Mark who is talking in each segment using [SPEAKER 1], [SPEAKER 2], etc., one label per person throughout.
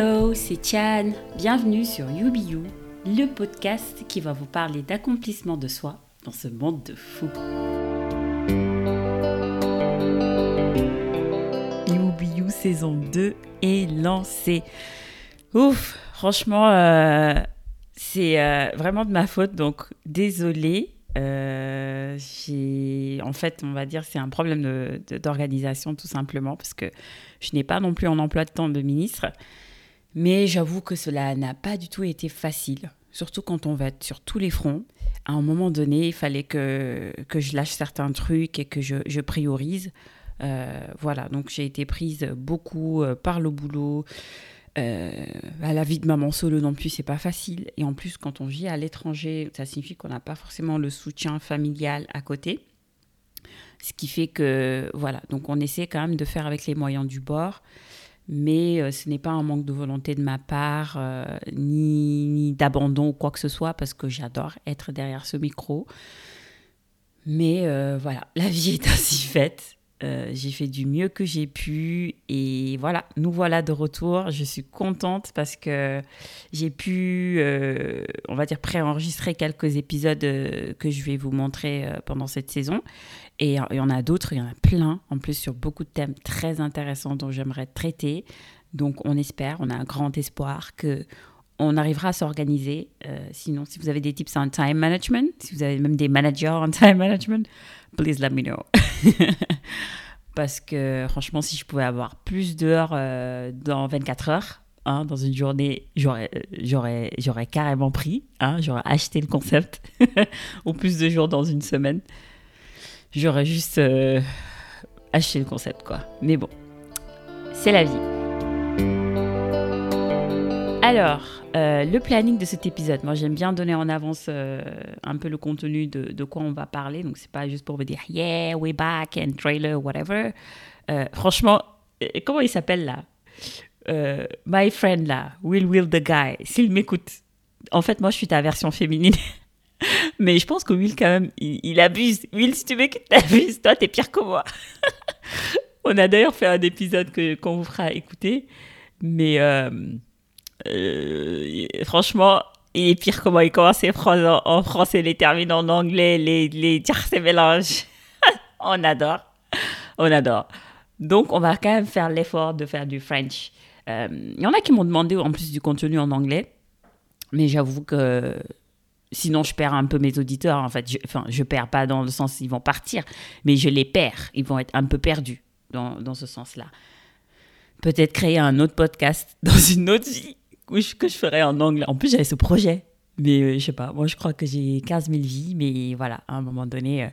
[SPEAKER 1] Hello, c'est Tian. Bienvenue sur You le podcast qui va vous parler d'accomplissement de soi dans ce monde de fous. You saison 2 est lancée. Ouf, franchement, euh, c'est euh, vraiment de ma faute, donc désolée. Euh, en fait, on va dire, c'est un problème d'organisation tout simplement parce que je n'ai pas non plus un emploi de temps de ministre. Mais j'avoue que cela n'a pas du tout été facile, surtout quand on va être sur tous les fronts. À un moment donné, il fallait que, que je lâche certains trucs et que je, priorise. Euh, voilà, donc j'ai été prise beaucoup euh, par le boulot. Euh, à la vie de maman solo non plus, c'est pas facile. Et en plus, quand on vit à l'étranger, ça signifie qu'on n'a pas forcément le soutien familial à côté. Ce qui fait que, voilà, donc on essaie quand même de faire avec les moyens du bord. Mais euh, ce n'est pas un manque de volonté de ma part, euh, ni, ni d'abandon ou quoi que ce soit, parce que j'adore être derrière ce micro. Mais voilà, la vie est ainsi faite. Euh, j'ai fait du mieux que j'ai pu et voilà, nous voilà de retour. Je suis contente parce que j'ai pu, euh, on va dire, préenregistrer quelques épisodes euh, que je vais vous montrer pendant cette saison. Et il y en a d'autres, il y en a plein, en plus sur beaucoup de thèmes très intéressants dont j'aimerais traiter. Donc on espère, on a un grand espoir que on arrivera à s'organiser. sinon, si vous avez des tips en time management, si vous avez même des managers en time management, please let me know. Parce que franchement, si je pouvais avoir plus d'heures euh, dans 24 heures, hein, dans une journée, j'aurais, j'aurais carrément pris. Hein, j'aurais acheté le concept. Ou plus de jours dans une semaine. J'aurais juste euh, acheté le concept, quoi. Mais bon, c'est la vie. Alors, euh, le planning de cet épisode, moi j'aime bien donner en avance euh, un peu le contenu de, de, quoi on va parler, donc c'est pas juste pour vous dire yeah, we're back and trailer, whatever. Euh, franchement, comment il s'appelle là? My friend là, Will Will the guy, s'il m'écoute. En fait, moi je suis ta version féminine. Mais je pense que Will, quand même, il, abuse. Will, si tu m'écoutes, t'abuses. Toi, t'es pire que moi. on a d'ailleurs fait un épisode qu'on vous fera écouter. Mais euh, franchement, il est pire comment il commence ses phrases en, français, les termine en anglais, les, les dire ses mélanges. on adore. On adore. Donc, on va quand même faire l'effort de faire du French. Il euh, y en a qui m'ont demandé en plus du contenu en anglais, mais j'avoue que sinon je perds un peu mes auditeurs. En fait, je, enfin, je perds pas dans le sens ils vont partir, mais je les perds. Ils vont être un peu perdus dans, dans ce sens-là. Peut-être créer un autre podcast dans une autre vie que je ferais en anglais. En plus, j'avais ce projet. Mais euh, je sais pas, moi je crois que j'ai 15 000 vies, mais voilà, à un moment donné, euh,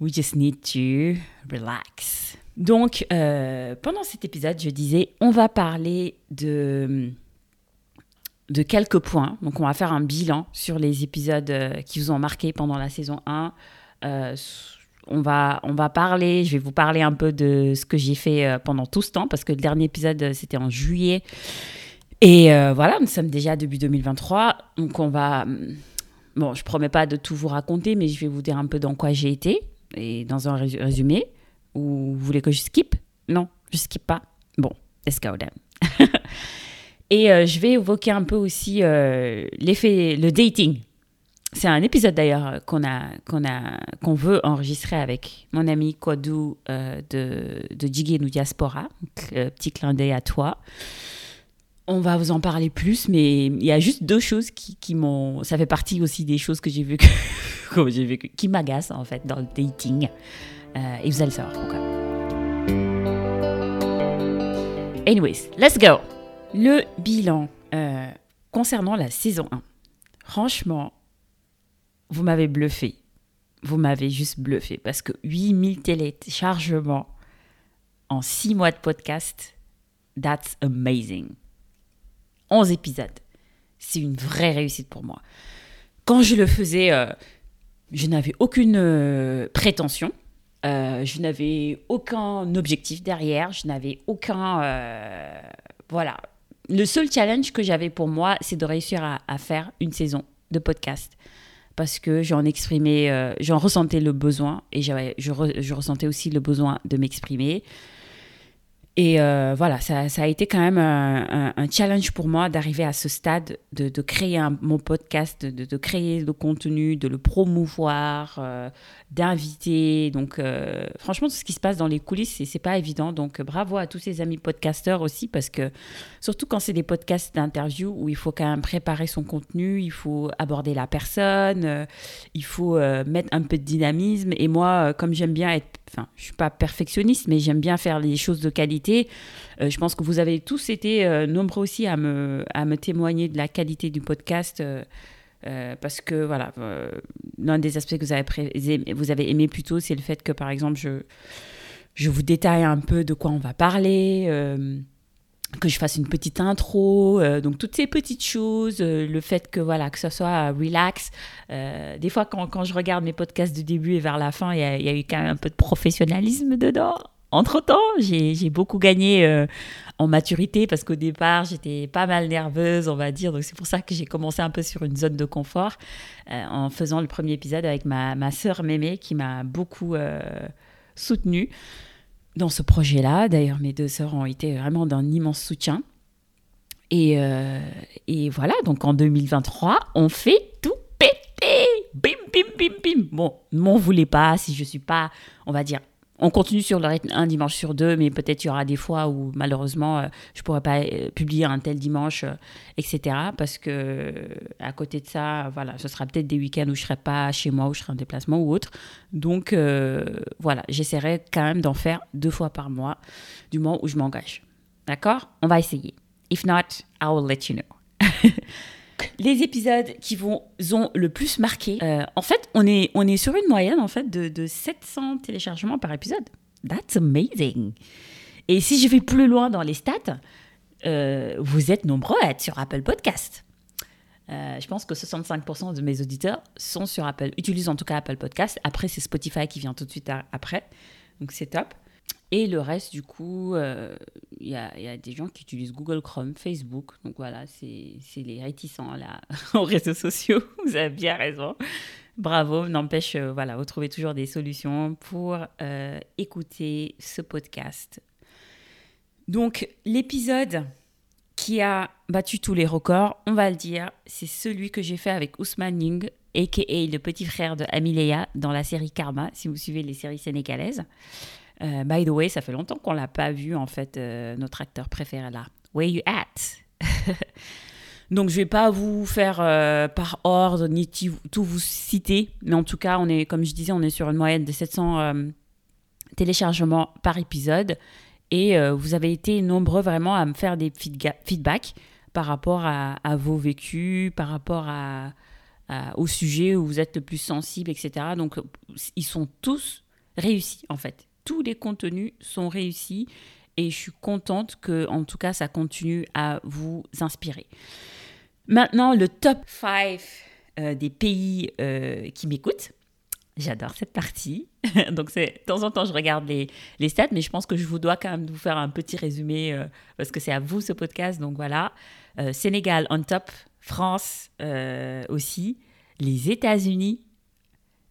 [SPEAKER 1] we just need to relax. Donc, euh, pendant cet épisode, je disais, on va parler de, de quelques points. Donc, on va faire un bilan sur les épisodes qui vous ont marqué pendant la saison 1. on, va, on va parler, je vais vous parler un peu de ce que j'ai fait pendant tout ce temps, parce que le dernier épisode, c'était en juillet. Et euh, voilà, nous sommes déjà début 2023, donc on va... Hum, bon, je promets pas de tout vous raconter, mais je vais vous dire un peu dans quoi j'ai été, et dans un résumé. Ou vous voulez que je skip? Non, je skip pas. Bon, let's go then. et euh, je vais évoquer un peu aussi euh, l'effet, le dating. C'est un épisode d'ailleurs qu'on a, qu'on a, qu'on veut enregistrer avec mon ami Kodou de, de Nou Diaspora. petit clin d'œil à toi. On va vous en parler plus, mais il y a juste deux choses qui, m'ont. Ça fait partie aussi des choses que j'ai vues, qui m'agacent en fait dans le dating. Euh, et vous allez savoir pourquoi. Anyways, let's go. Le bilan euh, concernant la saison 1. Franchement, vous m'avez bluffé. Vous m'avez juste bluffé parce que 8000 téléchargements en 6 mois de podcast, that's amazing. 11 épisodes. C'est une vraie réussite pour moi. Quand je le faisais, euh, je n'avais aucune euh, prétention. Euh, je n'avais aucun objectif derrière. Je n'avais aucun... voilà. Le seul challenge que j'avais pour moi, c'est de réussir à, faire une saison de podcast. Parce que j'en exprimais, j'en ressentais le besoin et je, je ressentais aussi le besoin de m'exprimer. Et euh, voilà, ça, a été quand même un, challenge pour moi d'arriver à ce stade, de, créer mon podcast, de, de, créer le contenu, de le promouvoir, euh, d'inviter. Donc, euh, franchement, tout ce qui se passe dans les coulisses, c'est pas évident. Donc, bravo à tous ces amis podcasteurs aussi, parce que surtout quand c'est des podcasts d'interview où il faut quand même préparer son contenu, il faut aborder la personne, il faut mettre un peu de dynamisme. Et moi, comme j'aime bien être enfin, je suis pas perfectionniste, mais j'aime bien faire les choses de qualité. Euh, je pense que vous avez tous été euh, nombreux aussi à me, à me témoigner de la qualité du podcast. Euh, parce que voilà, l'un des aspects que vous avez, aimé plutôt, c'est le fait que par exemple, je, je vous détaille un peu de quoi on va parler que je fasse une petite intro, euh, donc toutes ces petites choses, euh, le fait que voilà que ce soit relax. Euh, des fois, quand, quand, je regarde mes podcasts du début et vers la fin, il y, a, eu quand même un peu de professionnalisme dedans. Entre temps, j'ai beaucoup gagné en maturité parce qu'au départ, j'étais pas mal nerveuse, on va dire. Donc c'est pour ça que j'ai commencé un peu sur une zone de confort en faisant le premier épisode avec ma, sœur Mémé qui m'a beaucoup soutenue dans ce projet-là. D'ailleurs, mes deux sœurs ont été vraiment d'un immense soutien. Et, euh, et, voilà, donc en 2023, on fait tout péter. Bim, bim, bim, bim. Bon, m'en voulez pas si je suis pas, on va dire, on continue sur le rythme un dimanche sur deux, mais peut-être il y aura des fois où malheureusement euh, je pourrais pas euh, publier un tel dimanche, euh, etc. Parce que à côté de ça, voilà, ce sera peut-être des week-ends où je serai pas chez moi, où je serai en déplacement ou autre. Donc voilà, j'essaierai quand même d'en faire deux fois par mois, du moment où je m'engage. D'accord? On va essayer. If not, I will let you know. les épisodes qui vont ont le plus marqué, euh, en fait, on est, on est sur une moyenne en fait de, de 700 téléchargements par épisode. That's amazing. Et si je vais plus loin dans les stats, euh, vous êtes nombreux à être sur Apple Podcast. Euh, je pense que 65% de mes auditeurs sont sur Apple, utilisent en tout cas Apple Podcast. Après, c'est Spotify qui vient tout de suite après. Donc c'est top. Et le reste, du coup, il euh, y, a, des gens qui utilisent Google Chrome, Facebook. Donc voilà, c'est les réticents là, aux réseaux sociaux. Vous avez bien raison. Bravo, n'empêche, euh, voilà, vous trouvez toujours des solutions pour euh, écouter ce podcast. Donc, l'épisode qui a battu tous les records, on va le dire, c'est celui que j'ai fait avec Ousmane Ning, a.k.a. le petit frère de Amileya dans la série Karma, si vous suivez les séries sénégalaises. Euh, by the way, ça fait longtemps qu'on l'a pas vu en fait, euh, notre acteur préféré là. Where you at? Donc je vais pas vous faire euh, par ordre ni tout vous citer, mais en tout cas, on est, comme je disais, on est sur une moyenne de 700 téléchargements par épisode, et vous avez été nombreux vraiment à me faire des feedbacks par rapport à, vos vécus, par rapport au sujet où vous êtes le plus sensible, etc. Donc ils sont tous réussis en fait tous les contenus sont réussis et je suis contente que, en tout cas, ça continue à vous inspirer. Maintenant, le top 5 euh, des pays euh, qui m'écoutent. J'adore cette partie. Donc, de temps en temps, je regarde les, les, stats, mais je pense que je vous dois quand même vous faire un petit résumé euh, parce que c'est à vous ce podcast. Donc, voilà. Sénégal on top, France aussi, les États-Unis,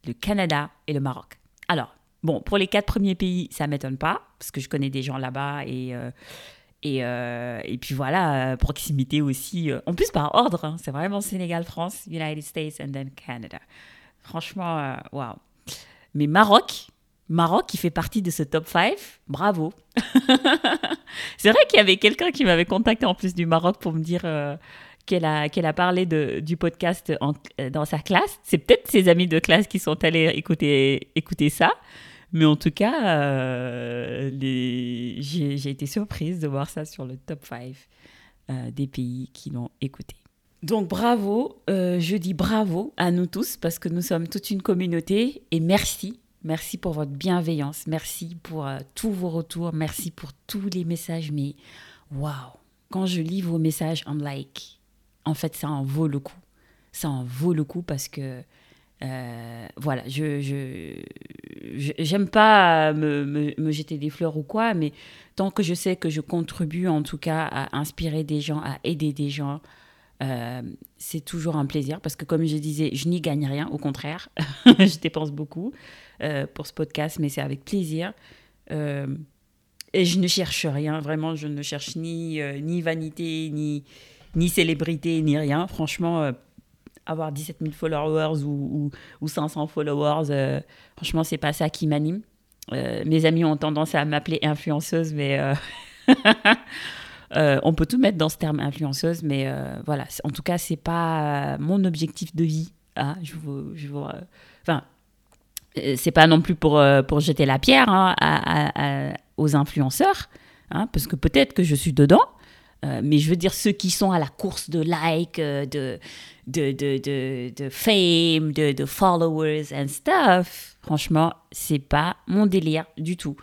[SPEAKER 1] le Canada et le Maroc. Alors, Bon, pour les quatre premiers pays, ça m'étonne pas, parce que je connais des gens là-bas et, euh, euh, et, puis voilà, euh, proximité aussi. en plus, par ordre, hein, c'est vraiment Sénégal, France, United States and then Canada. Franchement, waouh. Mais Maroc, Maroc qui fait partie de ce top 5, bravo. c'est vrai qu'il y avait quelqu'un qui m'avait contacté en plus du Maroc pour me dire qu'elle a, qu'elle a parlé de, du podcast dans sa classe. C'est peut-être ses amis de classe qui sont allés écouter, écouter ça. Mais en tout cas, euh, j'ai été surprise de voir ça sur le top 5 euh, des pays qui l'ont écouté. Donc bravo, euh, je dis bravo à nous tous parce que nous sommes toute une communauté et merci. Merci pour votre bienveillance, merci pour tous vos retours, merci pour tous les messages. Mais waouh, quand je lis vos messages en like, en fait, ça en vaut le coup. Ça en vaut le coup parce que euh, voilà, je j'aime pas me, jeter des fleurs ou quoi, mais tant que je sais que je contribue en tout cas à inspirer des gens, à aider des gens, euh, c'est toujours un plaisir parce que comme je disais, je n'y gagne rien, au contraire, je dépense beaucoup euh, pour ce podcast, mais c'est avec plaisir. et je ne cherche rien, vraiment, je ne cherche ni, ni vanité, ni, ni célébrité, ni rien. Franchement, avoir 17 000 followers ou, ou, 500 followers, franchement, c'est pas ça qui m'anime. mes amis ont tendance à m'appeler influenceuse, mais Euh, on peut tout mettre dans ce terme influenceuse, mais euh, voilà. En tout cas, c'est pas mon objectif de vie. Ah, je euh, enfin, c'est pas non plus pour, pour jeter la pierre hein, aux influenceurs, hein, parce que peut-être que je suis dedans, mais je veux dire ceux qui sont à la course de likes, de, de, de, de, de fame, de, followers and stuff, franchement, c'est pas mon délire du tout.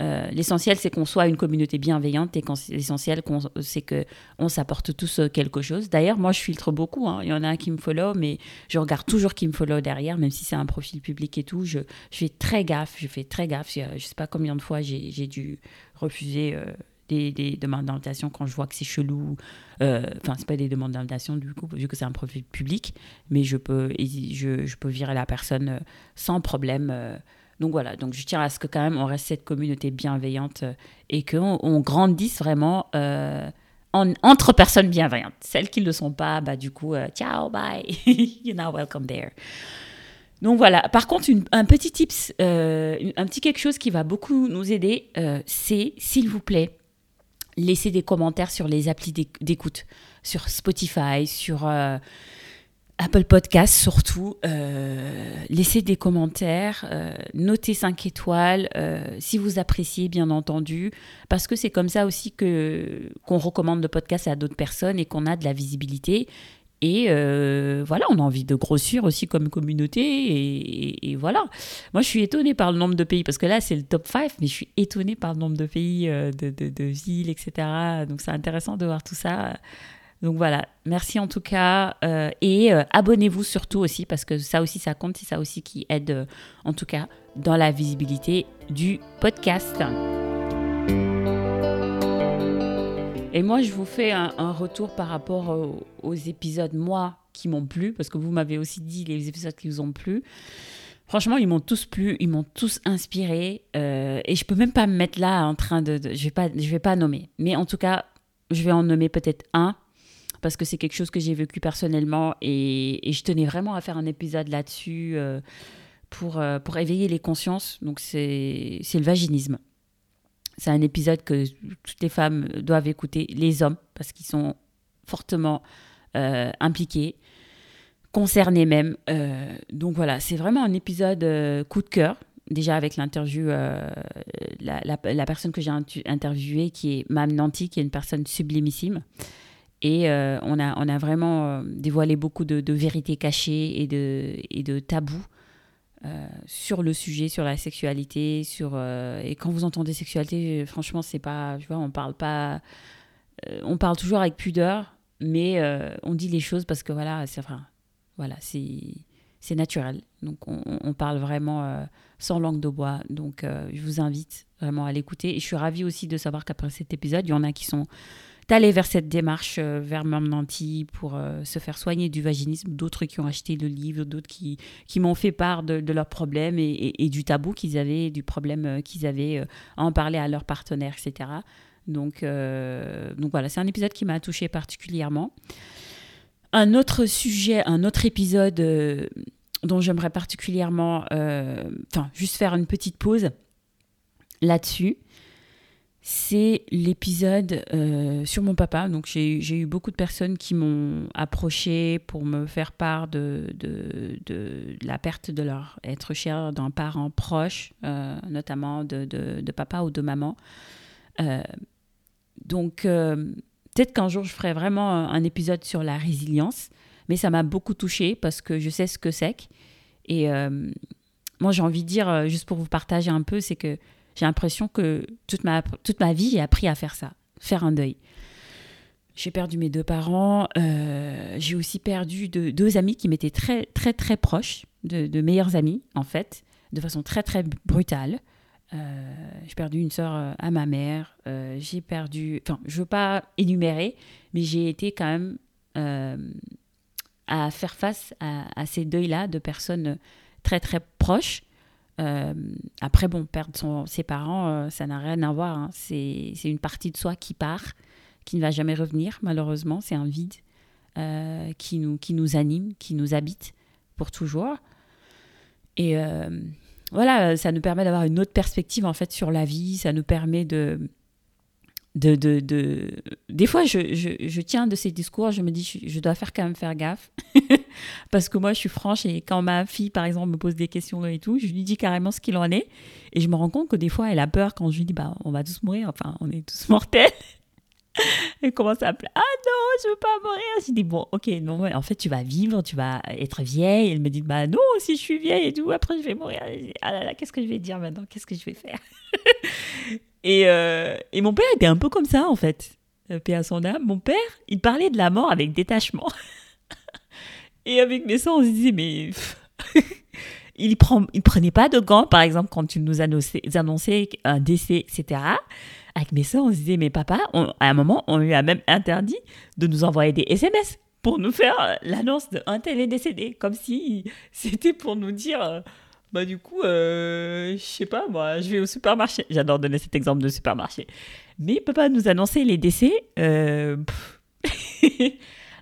[SPEAKER 1] Euh, l'essentiel, c'est qu'on soit une communauté bienveillante et l'essentiel, c'est qu'on s'apporte tous euh, quelque chose. D'ailleurs, moi, je filtre beaucoup. Hein. Il y en a un qui me follow, mais je regarde toujours qui me follow derrière, même si c'est un profil public et tout. Je, fais très gaffe. Je fais très gaffe. Je ne sais pas combien de fois j'ai dû refuser. Euh, des, demandes d'invitation quand je vois que c'est chelou. Enfin, c'est pas des demandes d'invitation du coup, vu que c'est un profil public, mais je peux, je, peux virer la personne sans problème. Donc voilà, donc je tiens à ce que quand même on reste cette communauté bienveillante euh, et qu'on on grandisse vraiment euh, entre personnes bienveillantes. Celles qui ne le sont pas, bah du coup, euh, ciao, bye, you're not welcome there. Donc voilà. Par contre, un petit tips, un petit quelque chose qui va beaucoup nous aider, c'est s'il vous plaît, laissez des commentaires sur les applis d'écoute, sur Spotify, sur Apple Podcast surtout, euh, laissez des commentaires, euh, notez 5 étoiles euh, si vous appréciez bien entendu, parce que c'est comme ça aussi que qu'on recommande le podcast à d'autres personnes et qu'on a de la visibilité. Et voilà, on a envie de grossir aussi comme communauté. Et, voilà. Moi, je suis étonnée par le nombre de pays, parce que là, c'est le top 5, mais je suis étonnée par le nombre de pays, de, de, villes, etc. Donc, c'est intéressant de voir tout ça. Donc voilà, merci en tout cas. Euh, et euh, abonnez-vous surtout aussi, parce que ça aussi, ça compte. C'est ça aussi qui aide, euh, en tout cas, dans la visibilité du podcast. Et moi, je vous fais un, retour par rapport aux, épisodes, moi, qui m'ont plu, parce que vous m'avez aussi dit les épisodes qui vous ont plu. Franchement, ils m'ont tous plu, ils m'ont tous inspiré. et je peux même pas me mettre là en train de. je vais pas, je vais pas nommer. Mais en tout cas, je vais en nommer peut-être un parce que c'est quelque chose que j'ai vécu personnellement et, je tenais vraiment à faire un épisode là-dessus euh, pour, euh, pour éveiller les consciences. Donc c'est le vaginisme. C'est un épisode que toutes les femmes doivent écouter, les hommes, parce qu'ils sont fortement euh, impliqués, concernés même. donc voilà, c'est vraiment un épisode coup de cœur déjà avec l'interview, la, la, personne que j'ai interviewée, qui est Mme Nanti, qui est une personne sublimissime. Et euh, on, a, on a vraiment euh, dévoilé beaucoup de, vérités cachées et de, et de tabous euh, sur le sujet, sur la sexualité. Sur, et quand vous entendez sexualité, franchement, c'est pas. Tu vois, on parle pas. on parle toujours avec pudeur, mais on dit les choses parce que voilà, c'est enfin, voilà, c'est naturel. Donc on, on parle vraiment sans langue de bois. Donc je vous invite vraiment à l'écouter. Et je suis ravie aussi de savoir qu'après cet épisode, il y en a qui sont d'aller vers cette démarche euh, vers Nanti pour euh, se faire soigner du vaginisme, d'autres qui ont acheté le livre, d'autres qui, qui m'ont fait part de, leurs problèmes et, du tabou qu'ils avaient, du problème euh, qu'ils avaient à en parler à leurs partenaires, etc. Donc, donc voilà, c'est un épisode qui m'a touché particulièrement. Un autre sujet, un autre épisode dont j'aimerais particulièrement, enfin, juste faire une petite pause là-dessus c'est l'épisode euh, sur mon papa. Donc j'ai eu beaucoup de personnes qui m'ont approché pour me faire part de, de, la perte de leur être cher d'un parent proche, euh, notamment de, papa ou de maman. Euh, donc peut-être qu'un jour je ferai vraiment un épisode sur la résilience, mais ça m'a beaucoup touchée parce que je sais ce que c'est. Et moi j'ai envie de dire, juste pour vous partager un peu, c'est que j'ai l'impression que toute ma, toute ma vie, j'ai appris à faire ça, faire un deuil. J'ai perdu mes deux parents. Euh, j'ai aussi perdu deux amis qui m'étaient très, très, très proches, de, meilleurs amis, en fait, de façon très, très brutale. Euh, j'ai perdu une sœur euh, à ma mère. j'ai perdu. Enfin, je veux pas énumérer, mais j'ai été quand même à faire face à, à ces deuils-là de personnes très, très proches. Après, bon, perdre ses parents, ça n'a rien à voir. Hein. C'est une partie de soi qui part, qui ne va jamais revenir, malheureusement. C'est un vide qui, nous, qui nous anime, qui nous habite pour toujours. Et voilà, ça nous permet d'avoir une autre perspective en fait sur la vie. Ça nous permet de, de, de, de... Des fois, je, je, je, tiens de ces discours, je me dis, je, dois faire quand même faire gaffe. Parce que moi, je suis franche et quand ma fille, par exemple, me pose des questions et tout, je lui dis carrément ce qu'il en est. Et je me rends compte que des fois, elle a peur quand je lui dis, bah, on va tous mourir, enfin, on est tous mortels. Elle commence à appeler Ah non, je veux pas mourir. Je dis Bon, ok, non, en fait, tu vas vivre, tu vas être vieille. Elle me dit Bah non, si je suis vieille et tout, après je vais mourir. ah là là, qu'est-ce que je vais dire maintenant? Qu'est-ce que je vais faire? Et, euh, et, mon père était un peu comme ça, en fait. Euh, paix à son âme. Mon père, il parlait de la mort avec détachement. et avec mes soeurs, on se disait Mais. il prend, il prenait pas de gants, par exemple, quand tu nous annonçais, annonçait un décès, etc avec mes soeurs, on se disait, mais papa, à un moment, on lui a même interdit de nous envoyer des SMS pour nous faire euh, l'annonce d'un tel est décédé, comme si c'était pour nous dire, bah du coup, euh, je sais pas, moi, je vais au supermarché. J'adore donner cet exemple de supermarché. Mais papa nous annonçait les décès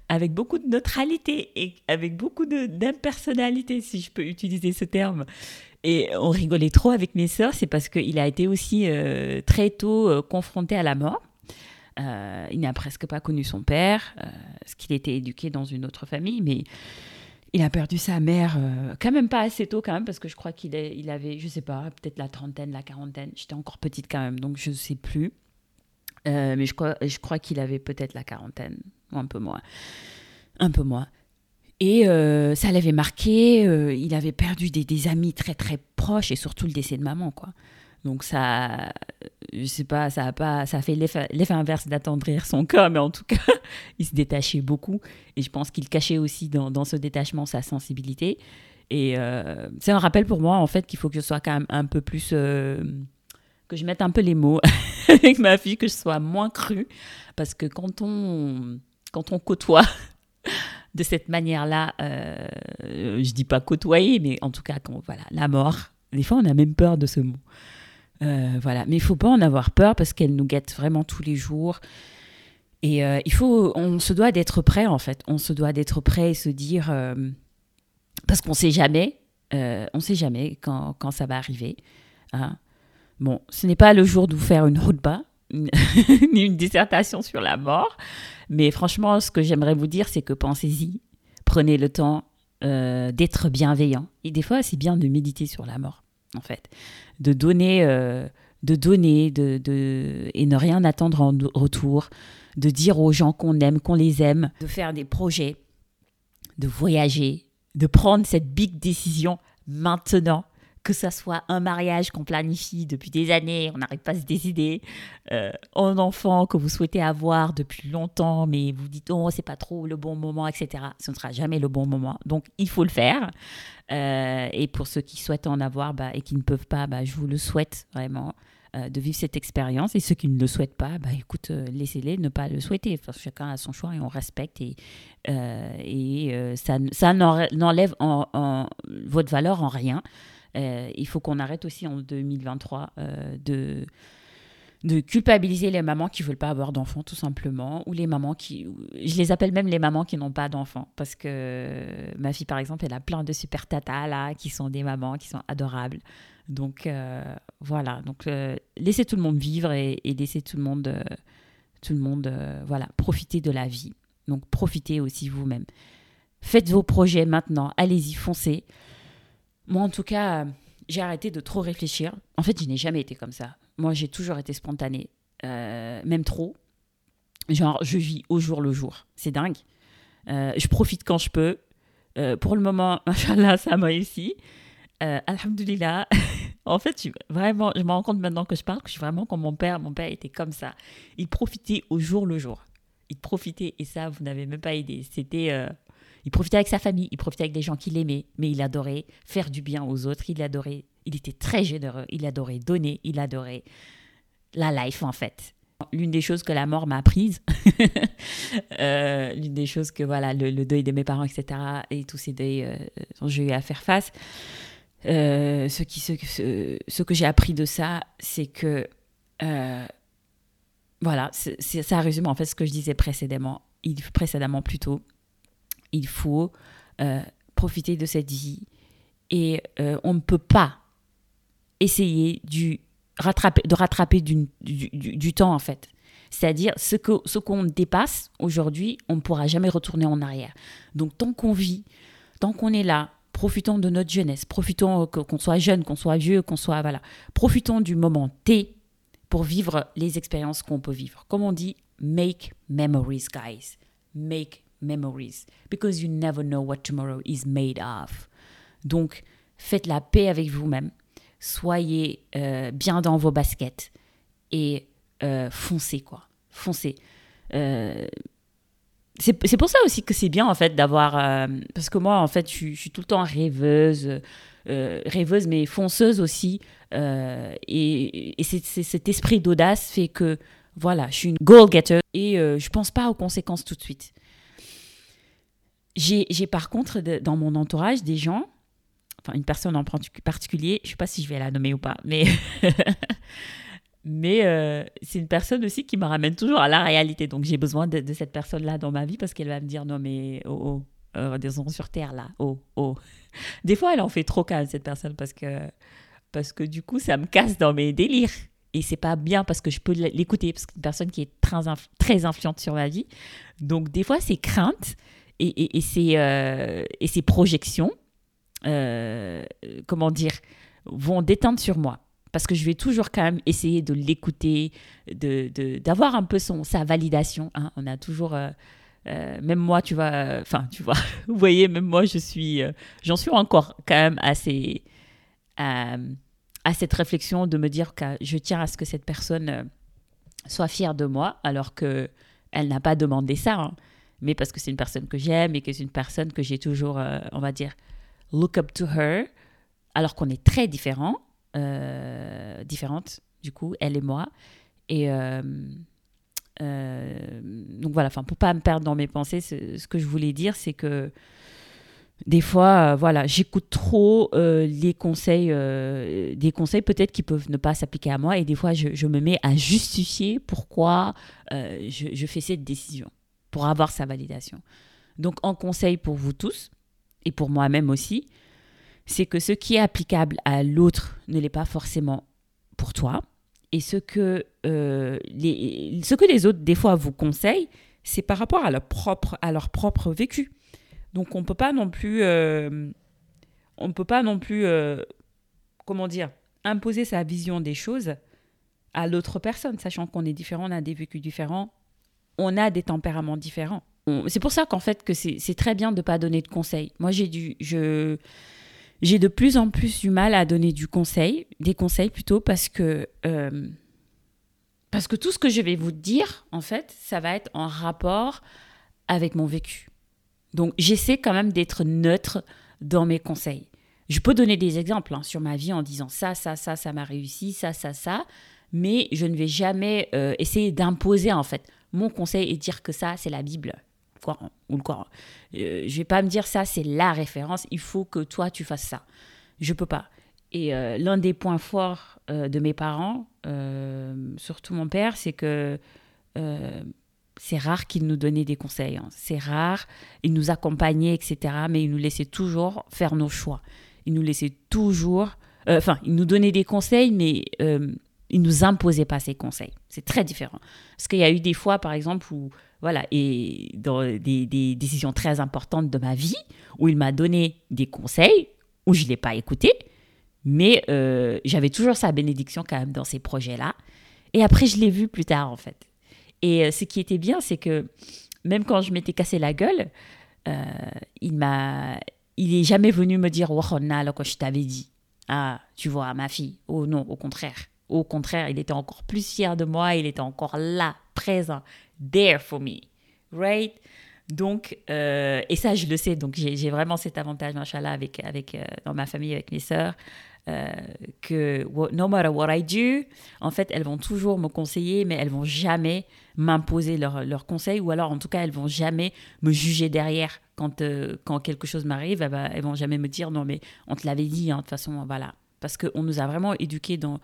[SPEAKER 1] avec beaucoup de neutralité et avec beaucoup d'impersonnalité, si je peux utiliser ce terme. Et on rigolait trop avec mes sœurs, c'est parce qu'il a été aussi euh, très tôt euh, confronté à la mort. Euh, il n'a presque pas connu son père, parce qu'il était éduqué dans une autre famille, mais il a perdu sa mère quand même pas assez tôt quand même, parce que je crois qu'il il avait, je sais pas, peut-être la trentaine, la quarantaine. J'étais encore petite quand même, donc je sais plus. mais je crois, je crois qu'il avait peut-être la quarantaine, ou un peu moins. Un peu moins. Et euh, ça l'avait marqué, euh, il avait perdu des, amis très très proches et surtout le décès de maman, quoi. Donc ça, je sais pas, ça a pas, ça fait l'effet inverse d'attendrir son cœur, mais en tout cas, il se détachait beaucoup et je pense qu'il cachait aussi dans, ce détachement sa sensibilité. Et euh, c'est un rappel pour moi en fait qu'il faut que je sois quand même un peu plus, que je mette un peu les mots avec ma fille, que je sois moins crue, parce que quand on, quand on côtoie de cette manière-là, euh, je dis pas côtoyer, mais en tout cas, quand, voilà, la mort. Des fois, on a même peur de ce mot. Euh, voilà, mais il faut pas en avoir peur parce qu'elle nous guette vraiment tous les jours. Et euh, il faut, on se doit d'être prêt en fait. On se doit d'être prêt et se dire, euh, parce qu'on sait jamais, on sait jamais quand, quand ça va arriver. Hein. Bon, ce n'est pas le jour de vous faire une bas ni une dissertation sur la mort. Mais franchement, ce que j'aimerais vous dire, c'est que pensez-y, prenez le temps d'être bienveillant. Et des fois, c'est bien de méditer sur la mort, en fait. De donner, euh, de donner, de, de, et ne rien attendre en retour. De dire aux gens qu'on aime, qu'on les aime. De faire des projets, de voyager, de prendre cette big décision maintenant que ça soit un mariage qu'on planifie depuis des années, on n'arrive pas à se décider, euh, un enfant que vous souhaitez avoir depuis longtemps, mais vous dites oh c'est pas trop le bon moment, etc. Ce ne sera jamais le bon moment, donc il faut le faire. Euh, et pour ceux qui souhaitent en avoir bah, et qui ne peuvent pas, bah, je vous le souhaite vraiment euh, de vivre cette expérience. Et ceux qui ne le souhaitent pas, bah, écoute, laissez-les ne pas le souhaiter. chacun a son choix et on respecte. Et, et ça, ça n'enlève en, votre valeur en rien. Euh, il faut qu'on arrête aussi en 2023 euh, de culpabiliser les mamans qui veulent pas avoir d'enfants tout simplement ou les mamans qui je les appelle même les mamans qui n'ont pas d'enfants parce que ma fille par exemple elle a plein de super tatas là qui sont des mamans qui sont adorables. Donc euh, voilà. Donc laissez tout le monde vivre et, et laissez tout le monde tout le monde voilà profiter de la vie. Donc profitez aussi vous-même. Faites vos projets maintenant. Allez-y foncez moi, en tout cas, j'ai arrêté de trop réfléchir. En fait, je n'ai jamais été comme ça. Moi, j'ai toujours été spontanée, euh, même trop. Genre, je vis au jour le jour. C'est dingue. Euh, je profite quand je peux. Euh, pour le moment, machallah, ça m'a réussi. Alhamdulillah. en fait, je, vraiment, je me rends compte maintenant que je parle que je suis vraiment comme mon père. Mon père était comme ça. Il profitait au jour le jour. Il profitait, et ça, vous n'avez même pas idée. C'était il profitait avec sa famille, il profitait avec les gens qu'il aimait, mais il adorait faire du bien aux autres, il adorait, il était très généreux, il adorait donner, il adorait la life en fait. L'une des choses que la mort m'a apprise, euh, l'une des choses que voilà le, deuil de mes parents, etc., et tous ces deuils euh, dont j'ai eu à faire face, ce, ce, que j'ai appris de ça, c'est que, voilà, ça résume en fait ce que je disais précédemment, il, précédemment plutôt. Il faut profiter de cette vie et on ne peut pas essayer rattraper, de rattraper du, du, du, temps en fait. C'est-à-dire ce qu'on ce qu'on dépasse aujourd'hui, on ne pourra jamais retourner en arrière. Donc tant qu'on vit, tant qu'on est là, profitons de notre jeunesse, profitons qu'on soit jeune, qu'on soit vieux, qu'on soit voilà, profitons du moment T pour vivre les expériences qu'on peut vivre. Comme on dit, make memories, guys. Make memories because you never know what tomorrow is made of. Donc faites la paix avec vous-même soyez euh, bien dans vos baskets et euh, foncez, quoi. Foncez. Euh, c'est pour ça aussi que c'est bien, en fait, d'avoir... parce que moi, en fait, je, suis tout le temps rêveuse, rêveuse, mais fonceuse aussi. et, et cet esprit d'audace fait que, voilà, je suis une goal-getter et je pense pas aux conséquences tout de suite. J'ai par contre, dans mon entourage, des gens une personne en particulier, je ne sais pas si je vais la nommer ou pas, mais, mais euh, c'est une personne aussi qui me ramène toujours à la réalité. Donc j'ai besoin de, cette personne-là dans ma vie parce qu'elle va me dire non mais oh, oh euh, disons sur terre là, oh oh. Des fois elle en fait trop calme cette personne parce que parce que du coup ça me casse dans mes délires et c'est pas bien parce que je peux l'écouter parce que c'est une personne qui est très influente sur ma vie. Donc des fois c'est crainte et, et, et c'est euh, ses projections euh, comment dire, vont détendre sur moi. Parce que je vais toujours quand même essayer de l'écouter, d'avoir de, d'avoir un peu son, sa validation. Hein. On a toujours... Euh, même moi, tu vois, enfin, tu vois, vous voyez, même moi, je suis, j'en suis encore quand même assez à, à, cette réflexion de me dire que je tiens à ce que cette personne soit fière de moi, alors que elle n'a pas demandé ça, hein. Mais parce que c'est une personne que j'aime et que c'est une personne que j'ai toujours, on va dire, look up to her, alors qu'on est très différents, euh, différentes, du coup, elle et moi. Et euh, euh, donc voilà, enfin, pour pas me perdre dans mes pensées, ce que je voulais dire, c'est que des fois, voilà, j'écoute trop les conseils, des conseils peut-être qui peuvent ne pas s'appliquer à moi, et des fois, je, me mets à justifier pourquoi je, fais cette décision, pour avoir sa validation. Donc, en conseil pour vous tous, et pour moi-même aussi, c'est que ce qui est applicable à l'autre ne l'est pas forcément pour toi. Et ce que, euh, les, ce que les autres, des fois, vous conseillent, c'est par rapport à leur propre, à leur propre vécu. Donc, on ne peut pas non plus, euh, on peut pas non plus, euh, comment dire, imposer sa vision des choses à l'autre personne, sachant qu'on est différent, on a des vécus différents, on a des tempéraments différents c'est pour ça qu'en fait que c'est très bien de ne pas donner de conseils. Moi, j'ai je, j'ai de plus en plus du mal à donner du conseil, des conseils plutôt parce que euh, parce que tout ce que je vais vous dire, en fait, ça va être en rapport avec mon vécu. Donc, j'essaie quand même d'être neutre dans mes conseils. Je peux donner des exemples hein, sur ma vie en disant ça, ça, ça, ça m'a réussi, ça, ça, ça, mais je ne vais jamais euh, essayer d'imposer en fait mon conseil et dire que ça, c'est la Bible ou le Coran. Euh, je vais pas me dire ça, c'est la référence, il faut que toi tu fasses ça. Je peux pas. Et euh, l'un des points forts euh, de mes parents, surtout mon père, c'est que c'est rare qu'il nous donnait des conseils. Hein. C'est rare, il nous accompagnait, etc. Mais il nous laissait toujours faire nos choix. Il nous laissait toujours, enfin, il nous donnait des conseils, mais il nous imposait pas ses conseils. C'est très différent. Parce qu'il y a eu des fois, par exemple, où voilà, et dans des, décisions très importantes de ma vie, où il m'a donné des conseils, où je ne l'ai pas écouté, mais euh, j'avais toujours sa bénédiction quand même dans ces projets-là. Et après, je l'ai vu plus tard, en fait. Et euh, ce qui était bien, c'est que même quand je m'étais cassé la gueule, euh, il m'a, il est jamais venu me dire, oh, là, que je t'avais dit. Ah, tu vois, ma fille. Oh non, au contraire. Au contraire, il était encore plus fier de moi, il était encore là, présent, there for me, right? Donc, euh, et ça, je le sais, donc j'ai vraiment cet avantage, machallah, avec, avec, euh, dans ma famille, avec mes sœurs. euh, que no matter what I do, en fait, elles vont toujours me conseiller, mais elles vont jamais m'imposer leurs leur conseils, ou alors en tout cas, elles vont jamais me juger derrière quand, quand quelque chose m'arrive. Elles, elles, vont jamais me dire non, mais on te l'avait dit, hein, de toute façon, voilà. Parce qu'on nous a vraiment éduqués dans,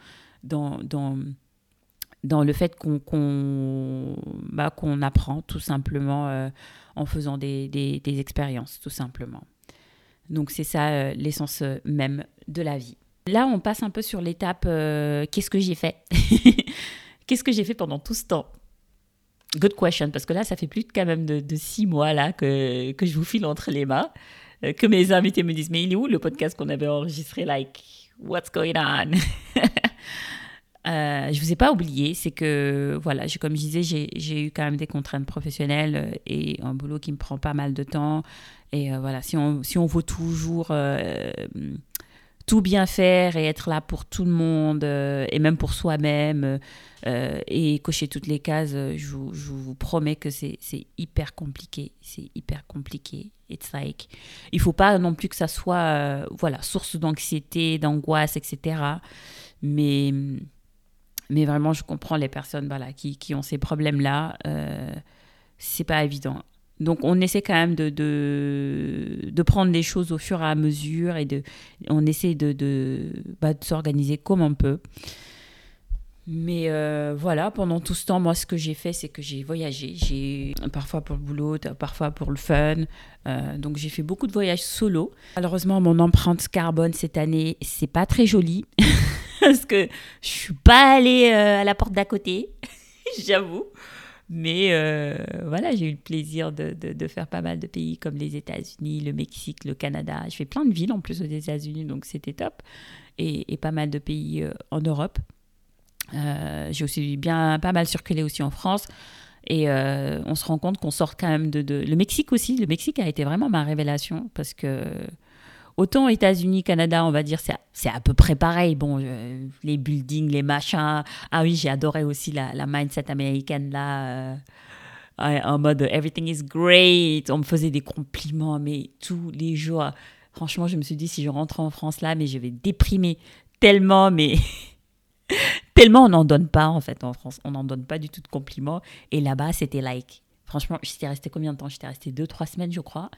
[SPEAKER 1] dans, dans, le fait qu'on qu'on bah, qu'on apprend tout simplement euh, en faisant des, des, expériences, tout simplement. Donc c'est ça l'essence même de la vie. Là, on passe un peu sur l'étape euh, qu'est-ce que j'ai fait? Qu'est-ce que j'ai fait pendant tout ce temps? Good question, parce que là, ça fait plus quand même de, six mois là que, que je vous file entre les mains, euh, que mes invités me disent mais il est où le podcast qu'on avait enregistré? Like, what's going on? euh, je vous ai pas oublié, c'est que, voilà, comme je disais, j'ai eu quand même des contraintes professionnelles et un boulot qui me prend pas mal de temps. Et voilà, si on, si on veut toujours tout bien faire et être là pour tout le monde euh, et même pour soi-même euh, et cocher toutes les cases, euh, je vous, je vous promets que c'est hyper compliqué. C'est hyper compliqué. It's like, il faut pas non plus que ça soit voilà, source d'anxiété, d'angoisse, etc. Mais, mais vraiment, je comprends les personnes voilà, qui, qui ont ces problèmes-là. c'est pas évident. Donc on essaie quand même de, prendre les choses au fur et à mesure et de, on essaie de, de, bah, s'organiser comme on peut. Mais euh, voilà, pendant tout ce temps, moi, ce que j'ai fait, c'est que j'ai voyagé. J'ai parfois pour le boulot, parfois pour le fun. Euh, donc j'ai fait beaucoup de voyages solo. Malheureusement, mon empreinte carbone cette année, c'est pas très joli parce que je suis pas allée euh, à la porte d'à côté, j'avoue. Mais voilà, j'ai eu le plaisir de, de, faire pas mal de pays comme les États-Unis, le Mexique, le Canada. Je fais plein de villes en plus aux États-Unis, donc c'était top. Et, pas mal de pays en Europe. Euh, j'ai aussi bien pas mal circulé aussi en France. Et on se rend compte qu'on sort quand même de, Le Mexique aussi. Le Mexique a été vraiment ma révélation parce que Autant États-Unis, Canada, on va dire, c'est à peu près pareil. Bon, euh, les buildings, les machins. Ah oui, j'ai adoré aussi la, la mindset américaine là. Euh, en mode everything is great. On me faisait des compliments, mais tous les jours. Franchement, je me suis dit, si je rentre en France là, mais je vais déprimer tellement, mais. tellement on n'en donne pas en fait en France. On n'en donne pas du tout de compliments. Et là-bas, c'était like. Franchement, j'étais restée combien de temps? J'étais restée deux, trois semaines, je crois.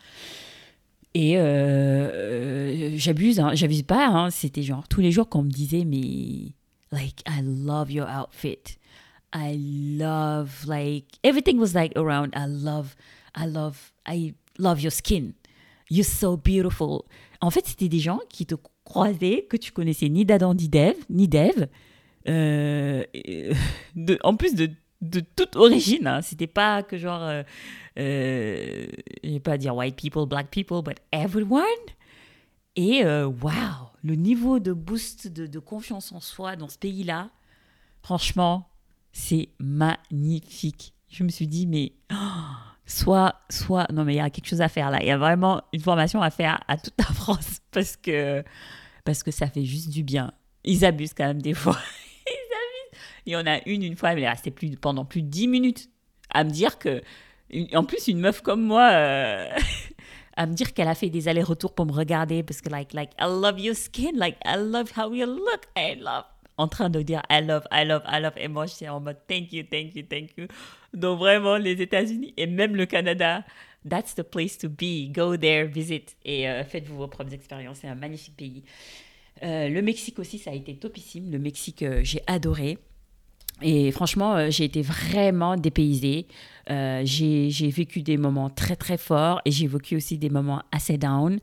[SPEAKER 1] Et euh, euh, j'abuse, hein, j'abuse pas, hein, c'était genre tous les jours qu'on me disait, mais like, I love your outfit. I love, like, everything was like around, I love, I love, I love your skin. You're so beautiful. En fait, c'était des gens qui te croisaient, que tu connaissais ni d'Adam ni d'Eve, ni d'Eve. Euh, en plus de de toute origine. Hein. C'était pas que genre, euh, euh, je vais pas dire white people, black people, but everyone. Et euh, waouh, le niveau de boost de, confiance en soi dans ce pays-là, franchement, c'est magnifique. Je me suis dit, mais soit, soit, non mais il y a quelque chose à faire là. Il y a vraiment une formation à faire à toute la France parce que, parce que ça fait juste du bien. Ils abusent quand même des fois. Il y en a une, une fois, elle est restée plus, pendant plus de 10 minutes à me dire que. En plus, une meuf comme moi, euh, à me dire qu'elle a fait des allers-retours pour me regarder parce que, like, like, I love your skin, like, I love how you look, I love. En train de dire I love, I love, I love. Et moi, je suis en mode thank you, thank you, thank you. Donc, vraiment, les États-Unis et même le Canada, that's the place to be. Go there, visit et euh, faites-vous vos propres expériences. C'est un magnifique pays. Euh, le Mexique aussi, ça a été topissime. Le Mexique, j'ai adoré. Et franchement, euh, j'ai été vraiment dépaysée. Euh, j'ai vécu des moments très très forts et j'ai vécu aussi des moments assez down.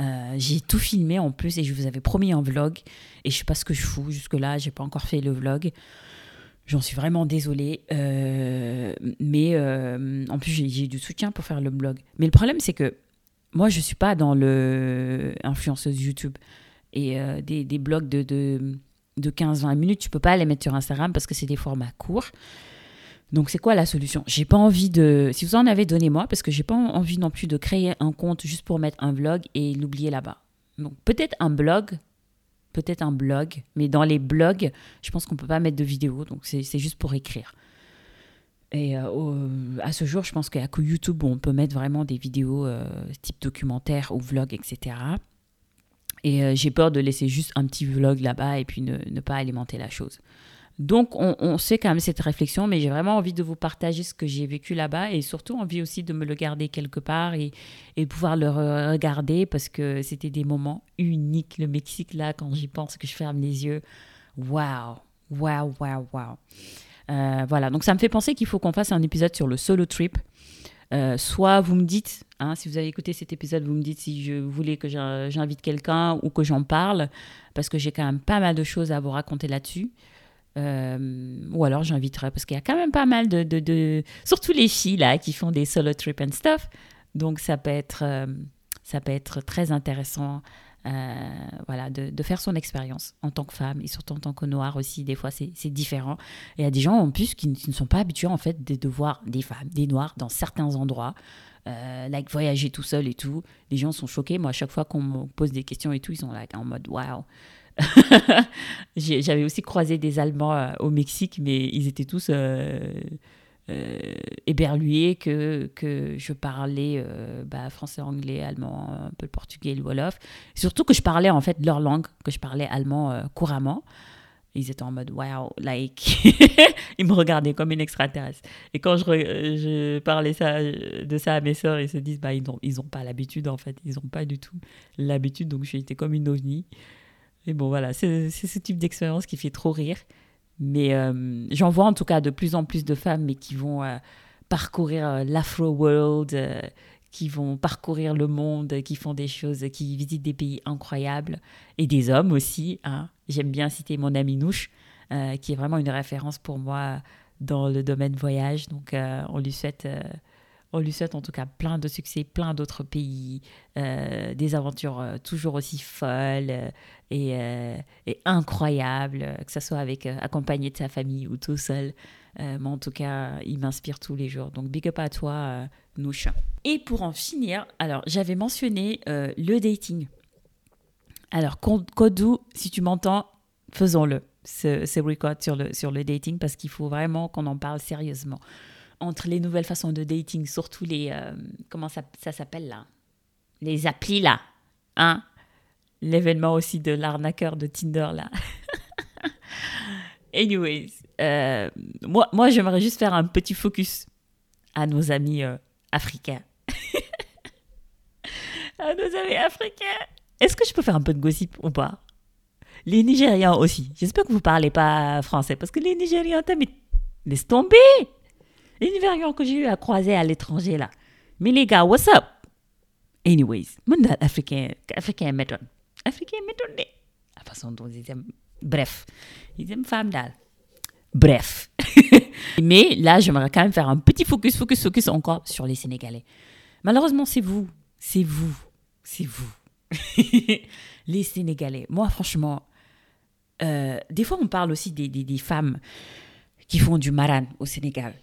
[SPEAKER 1] Euh, j'ai tout filmé en plus et je vous avais promis un vlog et je sais pas ce que je fous jusque-là, j'ai pas encore fait le vlog. J'en suis vraiment désolée. mais en plus, j'ai du soutien pour faire le vlog. Mais le problème, c'est que moi, je suis pas dans le influenceuse YouTube et des, blogs de de 15-20 minutes, tu peux pas les mettre sur Instagram parce que c'est des formats courts. Donc c'est quoi la solution? J'ai pas envie de si vous en avez donnez-moi parce que j'ai pas envie non plus de créer un compte juste pour mettre un vlog et l'oublier là-bas. Donc peut-être un blog, peut-être un blog, mais dans les blogs, je pense qu'on peut pas mettre de vidéo, donc c'est juste pour écrire. Et euh, à ce jour, je pense qu'à YouTube, on peut mettre vraiment des vidéos euh, type documentaire ou vlog, etc. Et j'ai peur de laisser juste un petit vlog là-bas et puis ne, ne pas alimenter la chose. Donc, on, on, sait quand même cette réflexion, mais j'ai vraiment envie de vous partager ce que j'ai vécu là-bas et surtout envie aussi de me le garder quelque part et, et pouvoir le regarder parce que c'était des moments uniques. Le Mexique, là, quand j'y pense, que je ferme les yeux, waouh, waouh, waouh, waouh. Euh, voilà, donc ça me fait penser qu'il faut qu'on fasse un épisode sur le solo trip. Euh, soit vous me dites, hein, si vous avez écouté cet épisode, vous me dites si je voulais que j'invite quelqu'un ou que j'en parle, parce que j'ai quand même pas mal de choses à vous raconter là-dessus. Euh, ou alors j'inviterai, parce qu'il y a quand même pas mal de, de, Surtout les filles là qui font des solo trip and stuff. Donc ça peut être, euh, ça peut être très intéressant voilà, de, de, faire son expérience en tant que femme et surtout en tant que noire aussi. Des fois c'est différent. Et il y a des gens en plus qui, ne sont pas habitués en fait de, de, voir des femmes, des noirs dans certains endroits. like voyager tout seul et tout, les gens sont choqués. Moi, à chaque fois qu'on me pose des questions et tout, ils sont là en mode waouh, J'avais aussi croisé des Allemands euh, au Mexique, mais ils étaient tous euh, euh, éberlués que, que je parlais bah, français, anglais, allemand, un peu le portugais, le wolof. Surtout que je parlais en fait leur langue, que je parlais allemand couramment. Ils étaient en mode wow, like. ils me regardaient comme une extraterrestre. Et quand je, parlais ça, de ça à mes sœurs, ils se disent bah, ils n'ont ils pas l'habitude en fait. Ils n'ont pas du tout l'habitude. Donc j'étais comme une ovni. Et bon, voilà, c'est ce type d'expérience qui fait trop rire. Mais euh, j'en vois en tout cas de plus en plus de femmes mais qui vont euh, parcourir euh, l'Afro-world, qui vont parcourir le monde, qui font des choses, qui visitent des pays incroyables. Et des hommes aussi. Hein. J'aime bien citer mon ami Nouche, qui est vraiment une référence pour moi dans le domaine voyage. Donc on lui souhaite on lui souhaite en tout cas plein de succès, plein d'autres pays, euh, des aventures euh, toujours aussi folles euh, et, incroyables, que ce soit avec accompagné de sa famille ou tout seul. mais en tout cas, il m'inspire tous les jours. Donc big up à toi, Nouche. Et pour en finir, alors j'avais mentionné le dating. Alors Kodou, si tu m'entends, faisons-le, ce, ce record sur le dating, parce qu'il faut vraiment qu'on en parle sérieusement entre les nouvelles façons de dating, surtout les. Euh, comment ça, s'appelle là? Les applis là. Hein? L'événement aussi de l'arnaqueur de Tinder là. Anyways, euh, moi, moi j'aimerais juste faire un petit focus à nos amis euh, africains. à nos amis africains. Est-ce que je peux faire un peu de gossip ou pas? Les Nigérians aussi. J'espère que vous parlez pas français parce que les Nigérians, laisse tomber. Nigérians que j'ai eu à croiser à l'étranger là. Mais les gars, what's up? Anyways, mon africain, africain méthode. Africain méthode de. La façon dont ils aiment. Bref, ils aiment femme d'al. Bref. Mais là, j'aimerais quand même faire un petit focus, focus, focus encore sur les Sénégalais. Malheureusement, c'est vous. C'est vous. C'est vous. les Sénégalais. Moi, franchement, euh, des fois, on parle aussi des, des femmes qui font du maran au Sénégal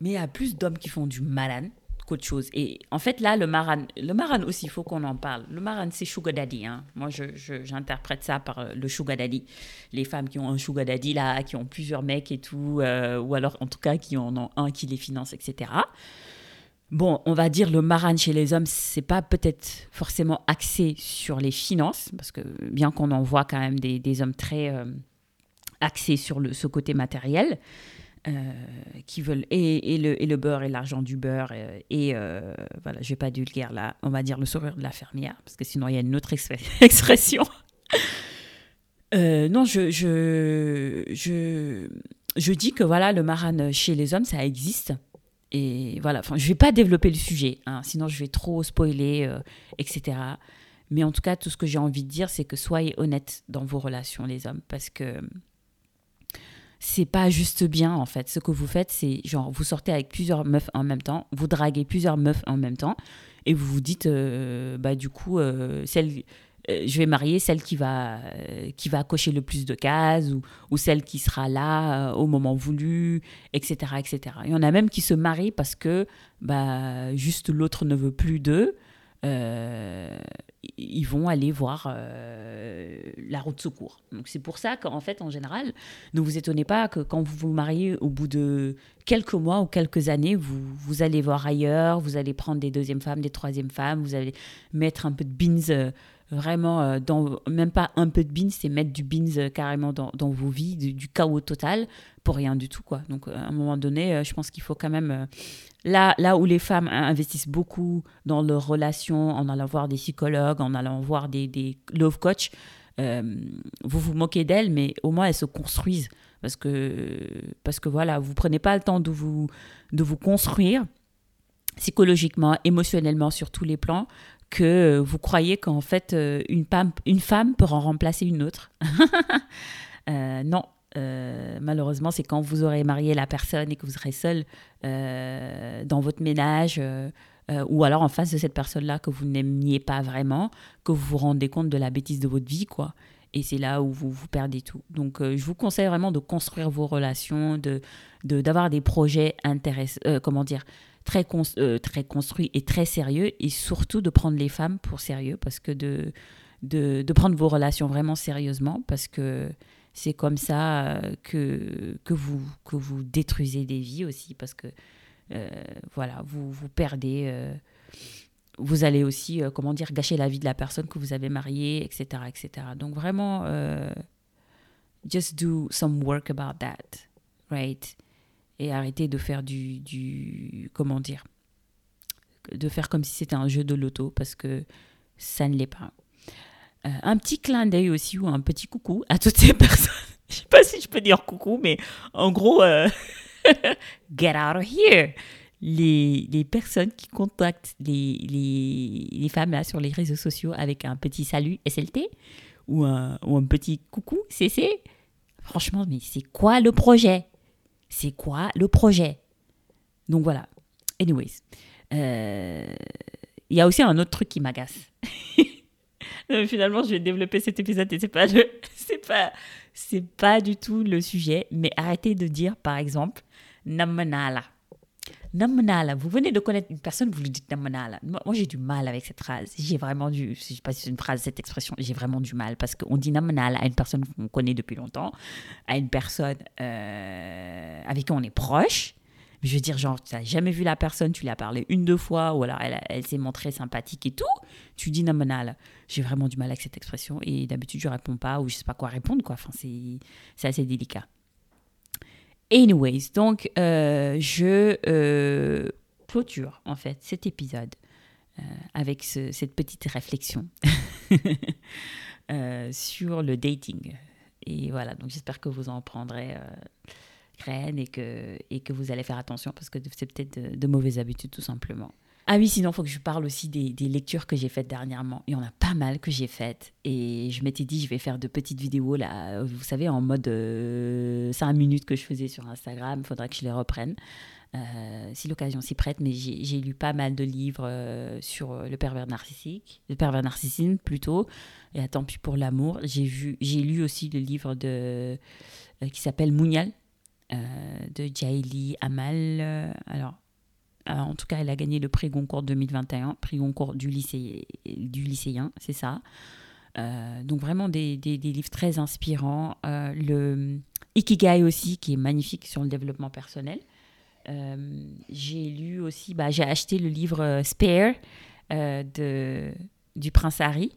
[SPEAKER 1] mais il y a plus d'hommes qui font du maran qu'autre chose. Et en fait, là, le maran, le maran aussi, il faut qu'on en parle. Le maran, c'est sugar daddy. Hein. Moi, j'interprète ça par euh, le sugar daddy. Les femmes qui ont un sugar daddy, là, qui ont plusieurs mecs et tout, euh, ou alors, en tout cas, qui en ont un qui les finance, etc. Bon, on va dire le maran chez les hommes, c'est pas peut-être forcément axé sur les finances, parce que bien qu'on en voit quand même des, hommes très euh, axés sur ce côté matériel, euh, qui veulent et, et, le, et, le, beurre et l'argent du beurre euh, et euh, voilà je vais pas guerre là. On va dire le sourire de la fermière parce que sinon il y a une autre expression. Non je, je, je, je dis que voilà le maran chez les hommes ça existe. Et voilà enfin je vais pas développer le sujet hein, sinon je vais trop spoiler etc mais en tout cas tout ce que j'ai envie de dire c'est que soyez honnêtes dans vos relations les hommes parce que c'est pas juste bien en fait. Ce que vous faites, c'est genre vous sortez avec plusieurs meufs en même temps, vous draguez plusieurs meufs en même temps, et vous vous dites, euh, bah du coup, euh, celle, euh, je vais marier celle qui va, qui va cocher le plus de cases ou, ou celle qui sera là au moment voulu, etc., etc. Il y en a même qui se marient parce que bah juste l'autre ne veut plus d'eux. Ils vont aller voir la route de secours. Donc c'est pour ça qu'en fait, en général, ne vous étonnez pas que quand vous vous mariez au bout de quelques mois ou quelques années, vous, vous allez voir ailleurs, vous allez prendre des deuxièmes femmes, des troisièmes femmes, vous allez mettre un peu de beans vraiment, dans, même pas un peu de beans, c'est mettre du beans carrément dans, dans vos vies, du, chaos total, pour rien du tout, quoi. Donc, à un moment donné, je pense qu'il faut quand même... là, là où les femmes investissent beaucoup dans leurs relations, en allant voir des psychologues, en allant voir des, des love coach, vous vous moquez d'elles, mais au moins elles se construisent. Parce que, parce que voilà, vous prenez pas le temps de vous, de vous construire psychologiquement, émotionnellement, sur tous les plans, que vous croyez qu'en fait, euh, une femme, une peut en remplacer une autre. Euh, non, euh, malheureusement, c'est quand vous aurez marié la personne et que vous serez seul dans votre ménage, ou alors en face de cette personne-là que vous n'aimiez pas vraiment, que vous vous rendez compte de la bêtise de votre vie, quoi. Et c'est là où vous, vous perdez tout. Donc, je vous conseille vraiment de construire vos relations, d'avoir des projets intéressants, comment dire, très, euh, très construit et très sérieux, et surtout de prendre les femmes pour sérieux, parce que de, de, de prendre vos relations vraiment sérieusement, parce que c'est comme ça euh, que, que, vous, que vous détruisez des vies aussi, parce que euh, voilà, vous, vous perdez, vous allez aussi, comment dire, gâcher la vie de la personne que vous avez mariée, etc. etc. Donc vraiment, just do some work about that, right? Et arrêter de faire du, du comment dire de faire comme si c'était un jeu de loto parce que ça ne l'est pas. Euh, un petit clin d'œil aussi ou un petit coucou à toutes ces personnes. Je sais pas si je peux dire coucou, mais en gros, euh, get out of here. Les, les personnes qui contactent les, les, les, femmes là sur les réseaux sociaux avec un petit salut SLT ou un, ou un petit coucou CC, franchement, mais c'est quoi le projet? C'est quoi le projet? Donc voilà. Anyways. Euh, il y a aussi un autre truc qui m'agace. Finalement, je vais développer cet épisode et c'est pas c'est pas, c'est pas du tout le sujet. Mais arrêtez de dire, par exemple, namanala. Namanala, vous venez de connaître une personne, vous lui dites namanala. Moi, j'ai du mal avec cette phrase. J'ai vraiment du, je sais pas si c'est une phrase, cette expression, j'ai vraiment du mal parce qu'on dit namanala à une personne qu'on connaît depuis longtemps, à une personne euh, avec qui on est proche. Je veux dire, genre, tu n'as jamais vu la personne, tu lui as parlé une, deux fois, ou alors elle, elle s'est montrée sympathique et tout. Tu dis namanala. J'ai vraiment du mal avec cette expression et d'habitude, je réponds pas ou je sais pas quoi répondre, quoi. Enfin, c'est assez délicat. Anyways, donc euh, je euh, clôture en fait cet épisode euh, avec cette petite réflexion sur le dating. Et voilà, donc j'espère que vous en prendrez graine et que, et que vous allez faire attention parce que c'est peut-être de mauvaises habitudes tout simplement. Ah oui, sinon, il faut que je parle aussi des, lectures que j'ai faites dernièrement. Il y en a pas mal que j'ai faites. Et je m'étais dit, je vais faire de petites vidéos, là, vous savez, en mode 5 euh, minutes que je faisais sur Instagram. Il faudrait que je les reprenne, euh, si l'occasion s'y prête. Mais j'ai lu pas mal de livres euh, sur le pervers narcissique, le pervers narcissisme plutôt. Et tant pis pour l'amour. J'ai lu aussi le livre de, qui s'appelle Mounial, de Jaili Amal. alors, euh, en tout cas, elle a gagné le prix Goncourt 2021, prix Goncourt du, lycée, du lycéen, c'est ça. Euh, donc vraiment des, des, livres très inspirants. Euh, le Ikigai aussi, qui est magnifique sur le développement personnel. j'ai lu aussi, bah, j'ai acheté le livre Spare de, du Prince Harry.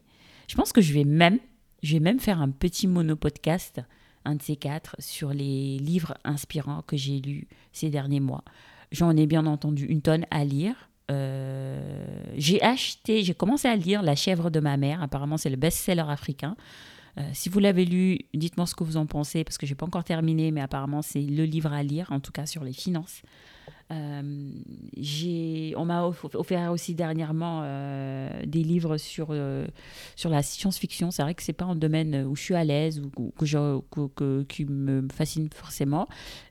[SPEAKER 1] Je pense que je vais même, je vais même faire un petit monopodcast, un de ces quatre, sur les livres inspirants que j'ai lus ces derniers mois. J'en ai bien entendu une tonne à lire. Euh, j'ai acheté, j'ai commencé à lire La chèvre de ma mère. Apparemment, c'est le best-seller africain. Euh, si vous l'avez lu, dites-moi ce que vous en pensez, parce que je n'ai pas encore terminé, mais apparemment, c'est le livre à lire, en tout cas sur les finances. Euh, on m'a offert aussi dernièrement des livres sur, sur la science-fiction. C'est vrai que c'est pas un domaine où je suis à l'aise ou, que qui me fascine forcément,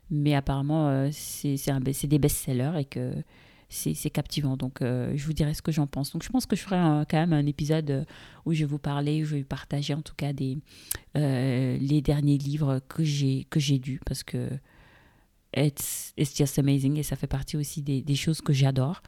[SPEAKER 1] mais apparemment, euh, c'est des best-sellers et que c'est captivant. Donc, euh, je vous dirai ce que j'en pense. Donc, je pense que je ferai quand même un épisode euh, où je vais vous parler, où je vais partager en tout cas des, les derniers livres que j'ai lus parce que it's, it's just amazing et ça fait partie aussi des, des choses que j'adore.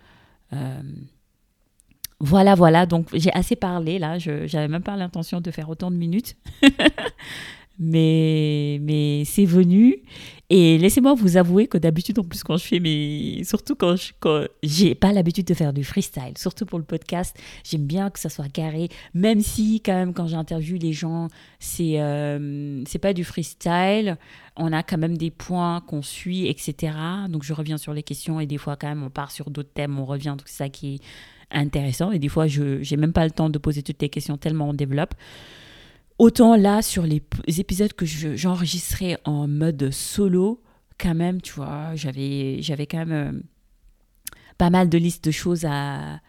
[SPEAKER 1] voilà, voilà. Donc, j'ai assez parlé là. Je n'avais même pas l'intention de faire autant de minutes. mais, mais c'est venu. Et laissez-moi vous avouer que d'habitude, en plus, quand je fais mes. Surtout quand je quand j'ai pas l'habitude de faire du freestyle, surtout pour le podcast, j'aime bien que ça soit carré, même si, quand même, quand j'interviewe les gens, c'est euh, c'est pas du freestyle. On a quand même des points qu'on suit, etc. Donc, je reviens sur les questions et des fois, quand même, on part sur d'autres thèmes, on revient. Donc, c'est ça qui est intéressant. Et des fois, je n'ai même pas le temps de poser toutes les questions tellement on développe. Autant là, sur les épisodes que j'enregistrais en mode solo, quand même, tu vois, j'avais, quand même euh, pas mal de listes de choses à,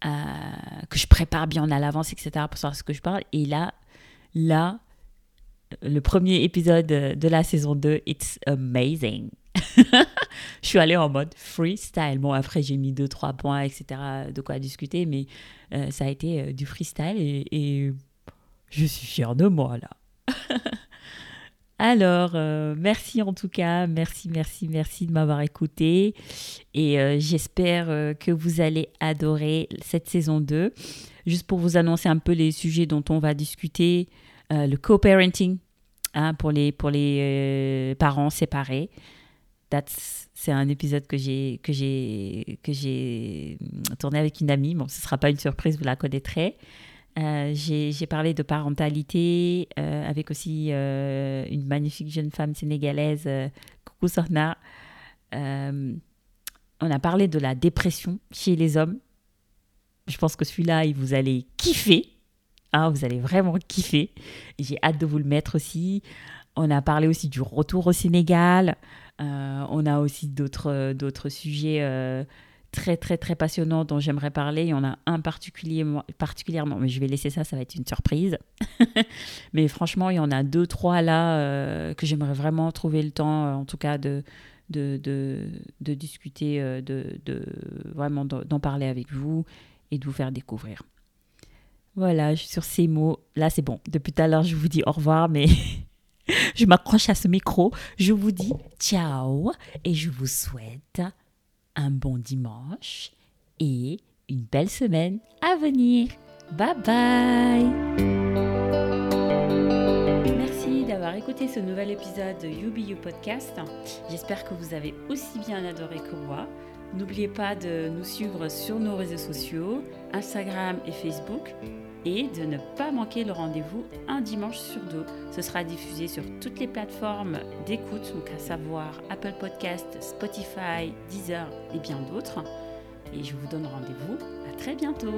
[SPEAKER 1] que je prépare bien à l'avance, etc., pour savoir ce que je parle. Et là, là, le premier épisode de la saison 2, it's amazing. je suis allée en mode freestyle. Bon, après, j'ai mis deux, trois points, etc., de quoi discuter, mais euh, ça a été euh, du freestyle et je suis fière de moi là. Alors, euh, merci en tout cas, merci, merci, merci de m'avoir écouté. Et euh, j'espère euh, que vous allez adorer cette saison 2. Juste pour vous annoncer un peu les sujets dont on va discuter, le co-parenting hein, pour les, parents séparés. C'est un épisode que j'ai que j'ai que j'ai tourné avec une amie. Bon, ce ne sera pas une surprise, vous la connaîtrez. Euh, j'ai parlé de parentalité euh, avec aussi euh, une magnifique jeune femme sénégalaise, Coucou Sorna. on a parlé de la dépression chez les hommes. Je pense que celui-là, vous allez kiffer. Hein, vous allez vraiment kiffer. J'ai hâte de vous le mettre aussi. On a parlé aussi du retour au Sénégal. on a aussi d'autres sujets très très très passionnant dont j'aimerais parler. Il y en a un particulièrement, particulièrement, mais je vais laisser ça, ça va être une surprise. mais franchement, il y en a deux, trois là euh, que j'aimerais vraiment trouver le temps, euh, en tout cas, de, de, de, discuter, euh, de, de vraiment d'en parler avec vous et de vous faire découvrir. Voilà, sur ces mots, là c'est bon. Depuis tout à l'heure, je vous dis au revoir, mais je m'accroche à ce micro. Je vous dis ciao et je vous souhaite un bon dimanche et une belle semaine à venir. Bye bye Merci d'avoir écouté ce nouvel épisode de UBU Podcast. J'espère que vous avez aussi bien adoré que moi. N'oubliez pas de nous suivre sur nos réseaux sociaux, Instagram et Facebook, et de ne pas manquer le rendez-vous un dimanche sur deux. Ce sera diffusé sur toutes les plateformes d'écoute, à savoir Apple Podcast, Spotify, Deezer et bien d'autres. Et je vous donne rendez-vous à très bientôt.